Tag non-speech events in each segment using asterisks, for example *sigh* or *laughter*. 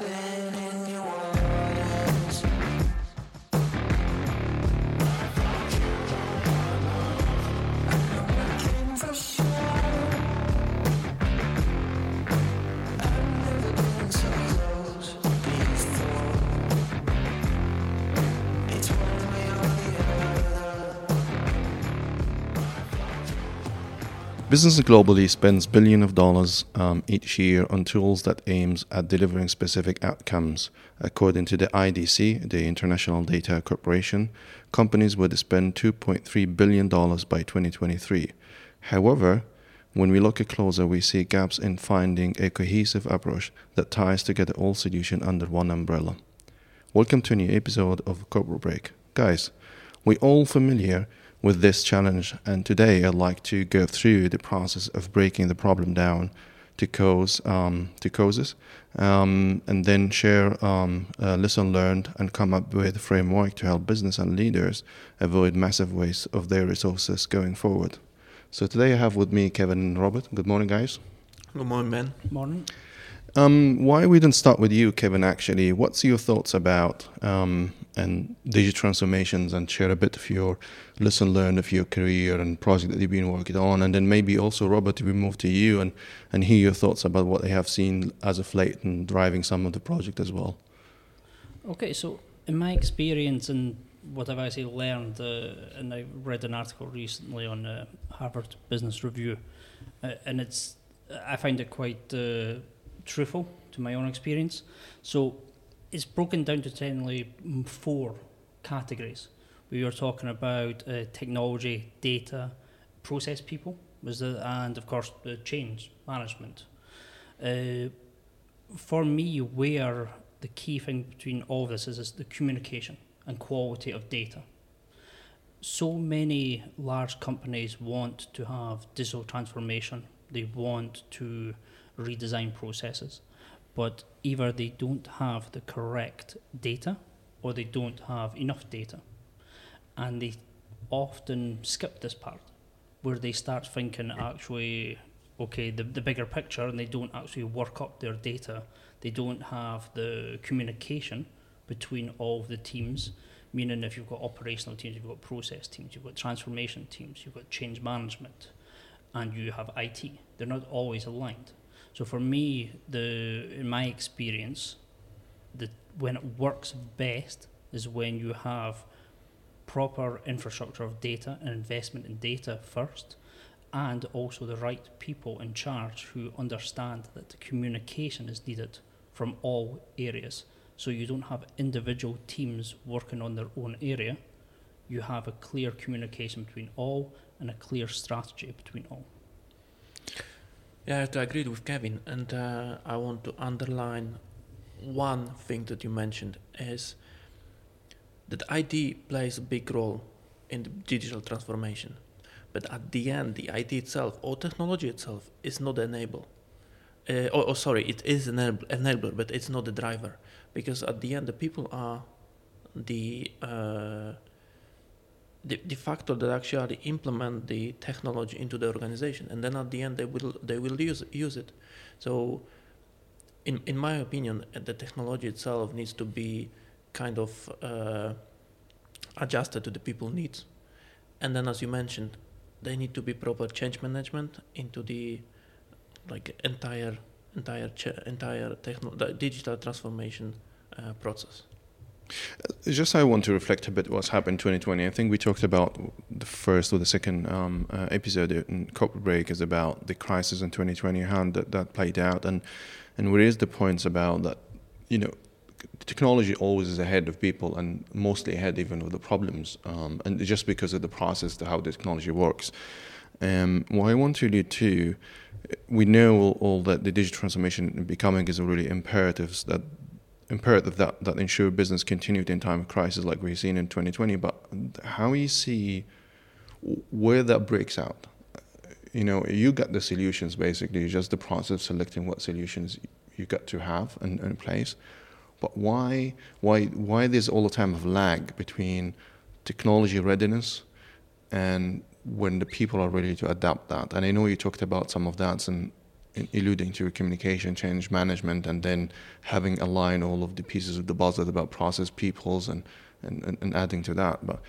happen. Business globally spends billions of dollars um, each year on tools that aims at delivering specific outcomes. According to the IDC, the International Data Corporation, companies would spend 2.3 billion dollars by 2023. However, when we look closer, we see gaps in finding a cohesive approach that ties together all solutions under one umbrella. Welcome to a new episode of Corporate Break. Guys, we all familiar with this challenge. And today I'd like to go through the process of breaking the problem down to cause um, to causes, um, and then share um, a lesson learned and come up with a framework to help business and leaders avoid massive waste of their resources going forward. So today I have with me Kevin and Robert. Good morning, guys. Good morning, Ben. Morning. Um, why we didn't start with you, Kevin? Actually, what's your thoughts about um, and digital transformations, and share a bit of your lesson learned of your career and project that you've been working on, and then maybe also Robert, we move to you and and hear your thoughts about what they have seen as of late and driving some of the project as well. Okay, so in my experience and what I've actually learned, uh, and I read an article recently on uh, Harvard Business Review, uh, and it's I find it quite uh, truthful to my own experience. So it's broken down to generally four categories. We were talking about uh, technology, data, process people, was the, and of course the change management. Uh, for me, where the key thing between all of this is, is the communication and quality of data. So many large companies want to have digital transformation. They want to redesign processes, but either they don't have the correct data or they don't have enough data. And they often skip this part where they start thinking actually, okay, the, the bigger picture, and they don't actually work up their data. They don't have the communication between all the teams. Meaning, if you've got operational teams, you've got process teams, you've got transformation teams, you've got change management, and you have IT. They're not always aligned. So for me, the in my experience, the when it works best is when you have proper infrastructure of data and investment in data first, and also the right people in charge who understand that the communication is needed from all areas. So you don't have individual teams working on their own area. You have a clear communication between all and a clear strategy between all. Yeah, I agree with Kevin, and uh, I want to underline one thing that you mentioned is that IT plays a big role in the digital transformation, but at the end, the IT itself or technology itself is not the enable. Uh, or, or, sorry, it is an enabler, but it's not the driver, because at the end, the people are the uh, the, the factor that actually implement the technology into the organization and then at the end they will they will use use it. So in in my opinion the technology itself needs to be kind of uh, adjusted to the people needs. And then as you mentioned they need to be proper change management into the like entire entire entire techno- digital transformation uh, process just I want to reflect a bit what's happened in 2020. I think we talked about the first or the second um, uh, episode in Corporate Break is about the crisis in 2020, how that, that played out, and and is the points about that, you know, technology always is ahead of people and mostly ahead even of the problems, um, and just because of the process, to how the technology works. Um, what I want to allude to, we know all, all that the digital transformation becoming is a really imperatives that imperative that, that ensure business continued in time of crisis like we've seen in 2020 but how you see where that breaks out? You know you got the solutions basically. Just the process of selecting what solutions you got to have in, in place. But why why why there's all the time of lag between technology readiness and when the people are ready to adapt that? And i know you talked about some of that and alluding to communication, change management, and then having align all of the pieces of the puzzle about process, peoples, and, and, and adding to that. But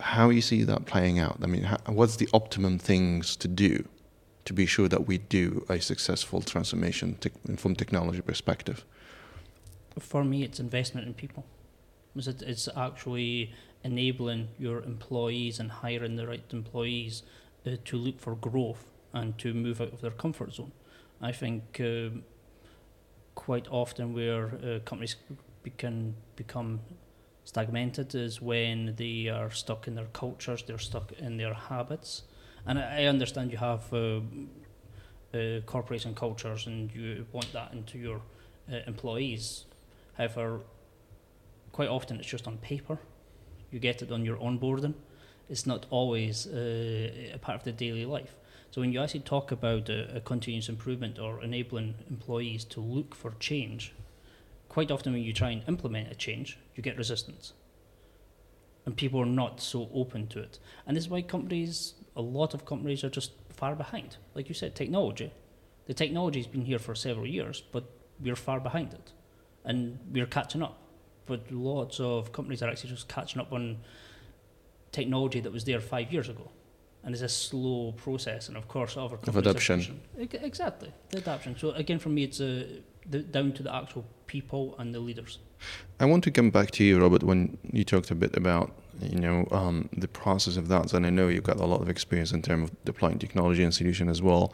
how you see that playing out? I mean, how, what's the optimum things to do to be sure that we do a successful transformation te- from technology perspective? For me, it's investment in people. It's actually enabling your employees and hiring the right employees uh, to look for growth and to move out of their comfort zone. I think uh, quite often where uh, companies can become stagnated is when they are stuck in their cultures, they're stuck in their habits. And I, I understand you have uh, uh, corporation cultures and you want that into your uh, employees. However, quite often it's just on paper. You get it on your onboarding. It's not always uh, a part of the daily life. So when you actually talk about a, a continuous improvement or enabling employees to look for change, quite often when you try and implement a change, you get resistance. And people are not so open to it. And this is why companies, a lot of companies are just far behind. Like you said, technology. The technology's been here for several years, but we're far behind it. And we're catching up. But lots of companies are actually just catching up on technology that was there five years ago and it's a slow process. And of course, other of adoption. Exactly, the adoption. So again, for me, it's a, the, down to the actual people and the leaders. I want to come back to you, Robert, when you talked a bit about you know um, the process of that, and I know you've got a lot of experience in terms of deploying technology and solution as well.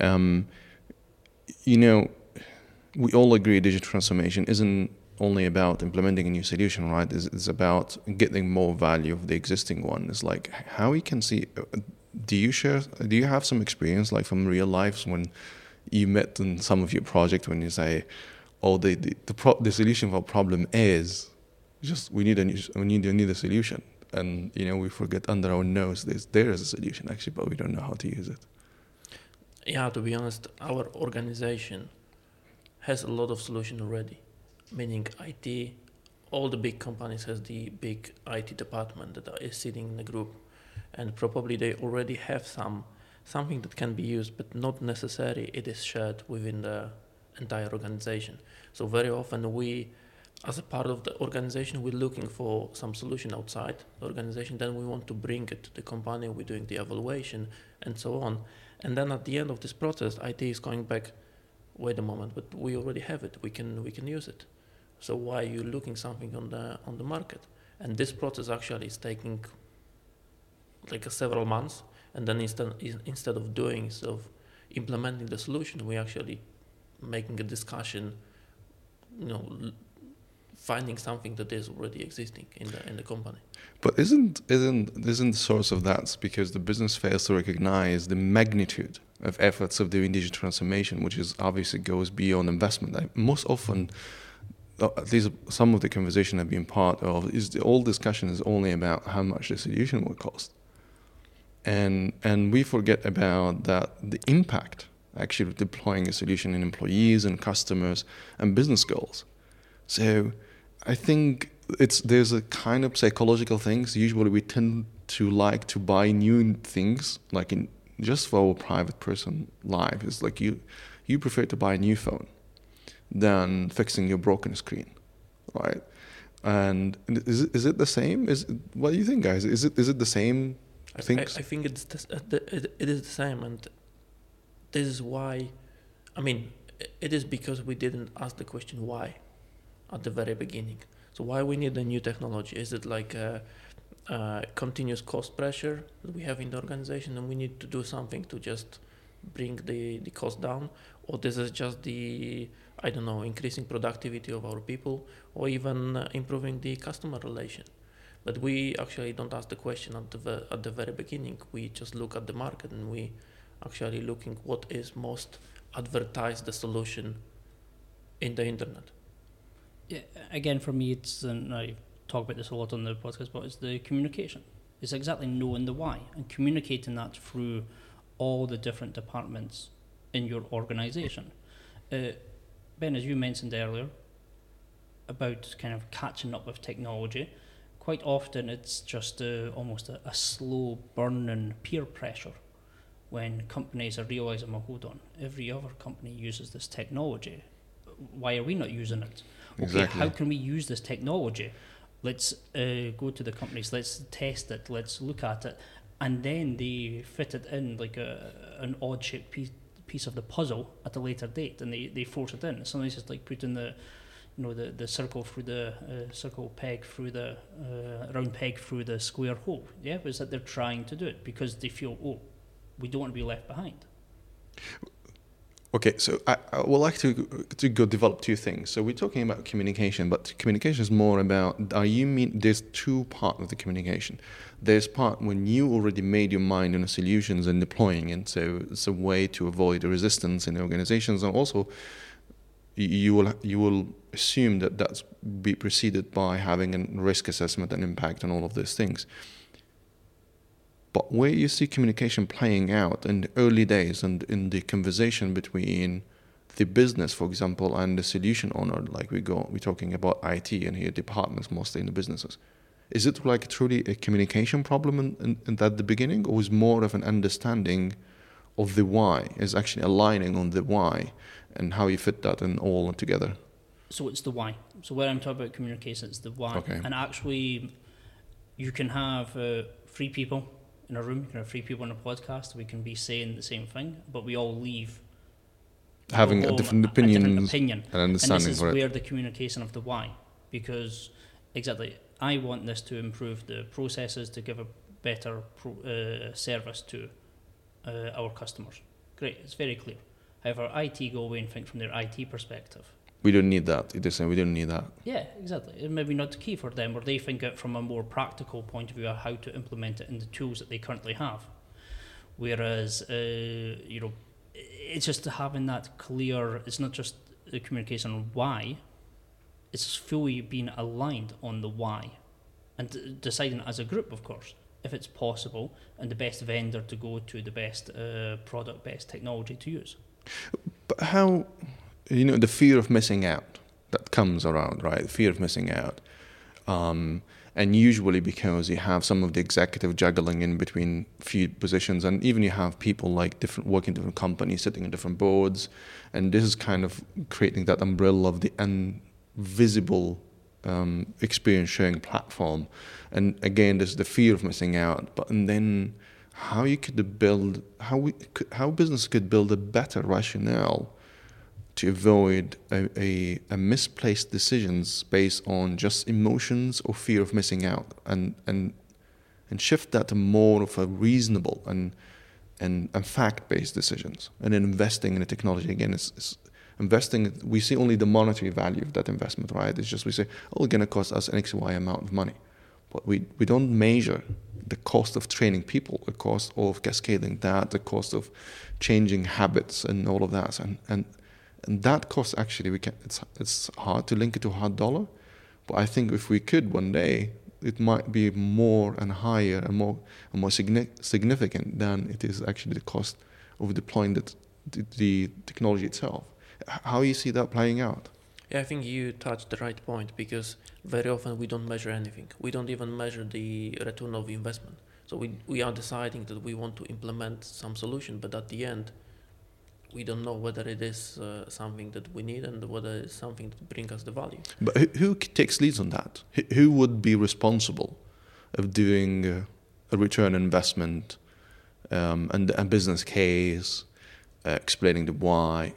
Um, you know, we all agree digital transformation isn't only about implementing a new solution, right? It's, it's about getting more value of the existing one. It's like how we can see. Uh, do you share? Do you have some experience, like from real lives when you met in some of your project when you say, "Oh, the the the, pro- the solution for problem is just we need a new, we need we need a solution," and you know we forget under our nose there is a solution actually, but we don't know how to use it. Yeah, to be honest, our organization has a lot of solution already meaning IT. All the big companies has the big IT department that is sitting in the group, and probably they already have some something that can be used, but not necessarily it is shared within the entire organization. So very often we, as a part of the organization, we're looking for some solution outside the organization. Then we want to bring it to the company. We're doing the evaluation and so on. And then at the end of this process, IT is going back. Wait a moment, but we already have it. We can we can use it. So why are you looking something on the on the market? And this process actually is taking like several months. And then instead instead of doing so, of implementing the solution, we actually making a discussion, you know, finding something that is already existing in the in the company. But isn't isn't isn't the source of that because the business fails to recognize the magnitude of efforts of doing digital transformation, which is obviously goes beyond investment. Most often Uh, at least some of the conversation I've been part of is the all discussion is only about how much the solution will cost, and and we forget about that the impact actually of deploying a solution in employees and customers and business goals. So I think it's there's a kind of psychological things. Usually we tend to like to buy new things, like in just for our private person life. It's like you you prefer to buy a new phone than fixing your broken screen, right? And is it, is it the same? Is what do you think, guys? Is it is it the same things? I, I think it's uh, the, it, it is the same, and this is why. I mean, it is because we didn't ask the question why at the very beginning. So why we need a new technology? Is it like a, a continuous cost pressure that we have in the organization, and we need to do something to just bring the the cost down, or this is just the I don't know, increasing productivity of our people or even uh, improving the customer relation. But we actually don't ask the question at the at the very beginning. We just look at the market and we actually looking what is most advertised the solution in the internet. Yeah, again, for me, it's and I talk about this a lot on the podcast, but it's the communication. It's exactly knowing the why and communicating that through all the different departments in your organization. Uh, Ben, as you mentioned earlier, about kind of catching up with technology, quite often it's just a, almost a, a slow burning peer pressure when companies are realizing, well, hold on, every other company uses this technology. Why are we not using it? Okay, Exactly. how can we use this technology? Let's uh, go to the companies, let's test it, let's look at it, and then they fit it in like a, an odd shaped piece, piece of the puzzle at a later date, and they, they force it in. Sometimes it's like putting the you know the, the circle through the uh, circle peg through the uh, round peg through the square hole. Yeah, was that they're trying to do it because they feel oh, we don't want to be left behind. Okay, so I, I would like to to go develop two things. So we're talking about communication, but communication is more about. Are you mean there's two part of the communication. There's part when you already made your mind on the solutions and deploying it. So it's a way to avoid resistance in the organizations, and also you will you will assume that that's be preceded by having a risk assessment and impact and all of those things. But where you see communication playing out in the early days and in the conversation between the business, for example, and the solution owner, like we go, we're talking about IT and here departments mostly in the businesses. Is it like truly a communication problem in, in, in that the beginning, or is more of an understanding of the why? Is actually aligning on the why and how you fit that in all together? So it's the why. So when I'm talking about communication, it's the why. Okay. And actually, you can have uh, three people in a room. You can have three people on a podcast. We can be saying the same thing, but we all leave Having a different a different opinion opinion. and And this understanding is for it. where the communication of the why, because exactly, I want this to improve the processes to give a better pro, uh, service to uh, our customers. Great, it's very clear. However, IT go away and think from their IT perspective. We don't need that. It is saying we don't need that. Yeah, exactly. It may be not the key for them, or they think it from a more practical point of view of how to implement it in the tools that they currently have. Whereas, uh, you know, it's just having that clear. It's not just the communication on why; it's fully being aligned on the why, and d- deciding as a group, of course, if it's possible, and the best vendor to go to, the best uh, product, best technology to use. But how, you know, the fear of missing out that comes around, right? The fear of missing out. Um, and usually because you have some of the executive juggling in between few positions, and even you have people like different working different companies, sitting in different boards, and this is kind of creating that umbrella of the invisible um, experience sharing platform. And again, there's the fear of missing out, but and then how you could build how we could, how business could build a better rationale to avoid a, a, a misplaced decisions based on just emotions or fear of missing out and and and shift that to more of a reasonable and and, and fact-based decisions. And then investing in the technology again is, is investing we see only the monetary value of that investment right? It's just we say oh it's going to cost us an xy amount of money. But we, we don't measure the cost of training people, the cost of cascading that, the cost of changing habits and all of that. And, and, and that cost actually, we can, it's, it's hard to link it to hard dollar. But I think if we could one day, it might be more and higher and more, and more signi- significant than it is actually the cost of deploying the, the, the technology itself. How you see that playing out? Yeah, I think you touched the right point because very often we don't measure anything. We don't even measure the return of investment. So we we are deciding that we want to implement some solution, but at the end, we don't know whether it is uh, something that we need and whether it's something that brings us the value. But who, who takes leads on that? Who, who would be responsible of doing uh, a return investment um, and a business case, uh, explaining the why?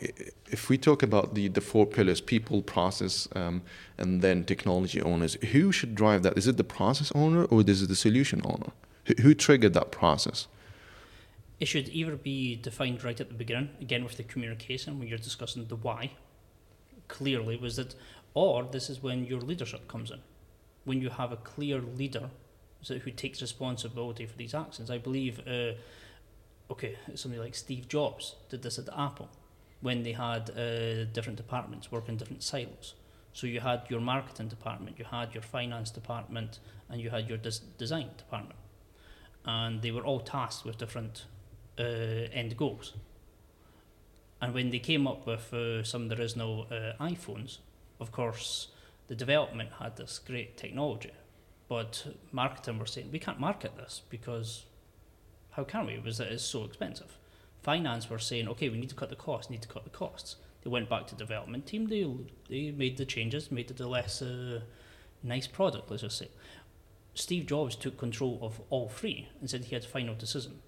If we talk about the, the four pillars people, process, um, and then technology owners, who should drive that? Is it the process owner or is it the solution owner? Who triggered that process? It should either be defined right at the beginning, again with the communication when you're discussing the why, clearly was that, or this is when your leadership comes in. When you have a clear leader who takes responsibility for these actions. I believe, uh, okay, somebody like Steve Jobs did this at Apple when they had uh, different departments work in different silos. So you had your marketing department, you had your finance department, and you had your des- design department. And they were all tasked with different uh, end goals. And when they came up with uh, some there is no uh, iPhones, of course, the development had this great technology, but marketing were saying we can't market this because how can we? It was that it's so expensive. finance were saying, okay, we need to cut the costs, need to cut the costs. They went back to development team. They they made the changes, made it a less uh, nice product. Let's just say. Steve Jobs took control of all three and said he had final decision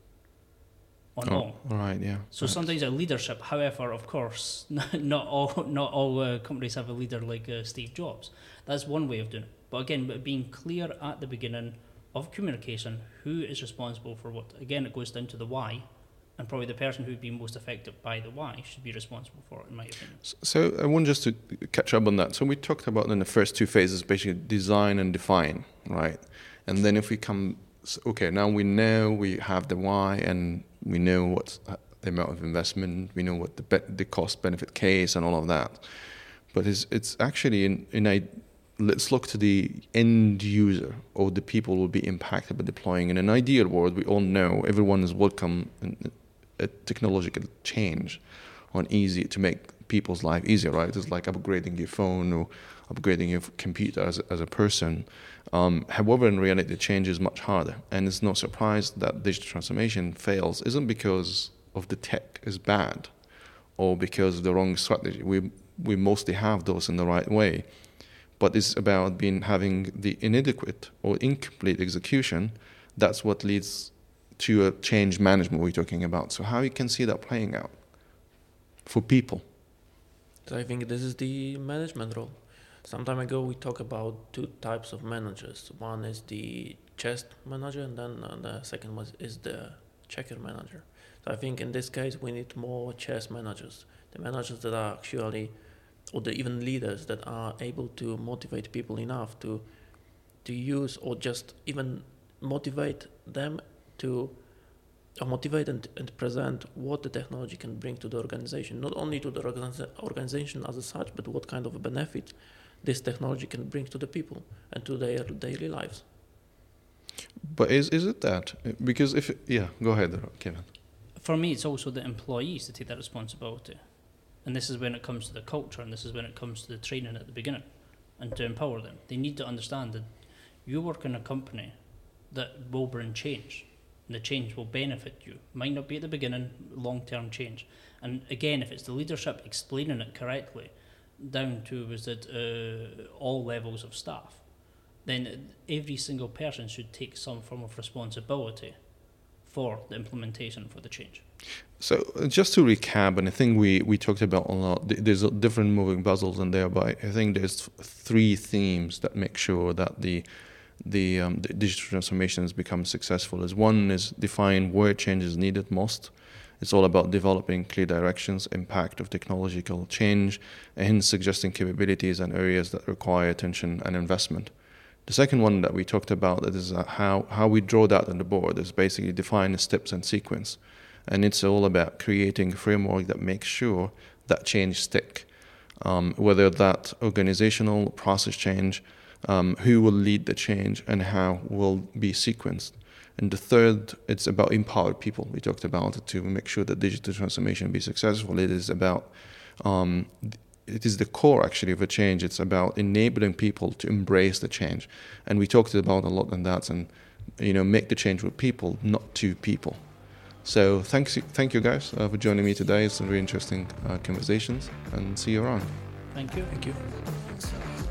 on Oh, right, yeah. So Right. sometimes a leadership, however, of course, *laughs* not all not all uh, companies have a leader like uh, Steve Jobs. That's one way of doing it. But again, being clear at the beginning of communication, who is responsible for what. Again, it goes down to the why, and probably the person who'd be most affected by the why should be responsible for it, in my opinion. So I want just to catch up on that. So we talked about in the first two phases, basically design and define, right? And then if we come, s- okay, now we know we have the why and we know what's uh, the amount of investment, we know what the be- the cost benefit case and all of that. But it's it's actually in in a let's look to the end user or the people who will be impacted by deploying. In an ideal world, we all know everyone is welcome in a technological change on easy to make people's life easier, right? It's like upgrading your phone or upgrading your computer as a, as a person. Um, however, in reality, the change is much harder, and it's no surprise that digital transformation fails. Isn't because of the tech is bad, or because of the wrong strategy. We we mostly have those in the right way, but it's about being having the inadequate or incomplete execution. That's what leads to a change management we're talking about. So how you can see that playing out for people? So I think this is the management role. Some time ago, we talked about two types of managers. One is the chess manager, and then uh, the second one is the checker manager. So I think in this case, we need more chess managers, the managers that are actually, or the even leaders that are able to motivate people enough to, to use or just even motivate them to uh, motivate and, and present what the technology can bring to the organization, not only to the organization as such, but what kind of benefit this technology can bring to the people and to their daily lives. But is is it that? Because if yeah, go ahead, Kevin. For me, it's also the employees to take that responsibility. And this is when it comes to the culture, and this is when it comes to the training at the beginning, and to empower them. They need to understand that you work in a company that will bring change, and the change will benefit you. Might not be at the beginning, long term change. And again, if it's the leadership explaining it correctly, down to was it uh, all levels of staff, then every single person should take some form of responsibility for the implementation for the change. So uh, just to recap, and I think we, we talked about a lot. There's different moving puzzles in there, but I think there's three themes that make sure that the the, um, the digital transformations become successful. Is one is define where change is needed most. It's all about developing clear directions, impact of technological change, and suggesting capabilities and areas that require attention and investment. The second one that we talked about that is uh, how how we draw that on the board is basically define the steps and sequence and it's all about creating a framework that makes sure that change stick um, whether that organizational process change um, who will lead the change and how will be sequenced and the third it's about empower people we talked about it to make sure that digital transformation be successful it is about um, it is the core actually of a change it's about enabling people to embrace the change and we talked about a lot on that and you know make the change with people not to people so thanks, thank you guys uh, for joining me today. It's some really interesting uh, conversations, and see you around. Thank you. Thank you.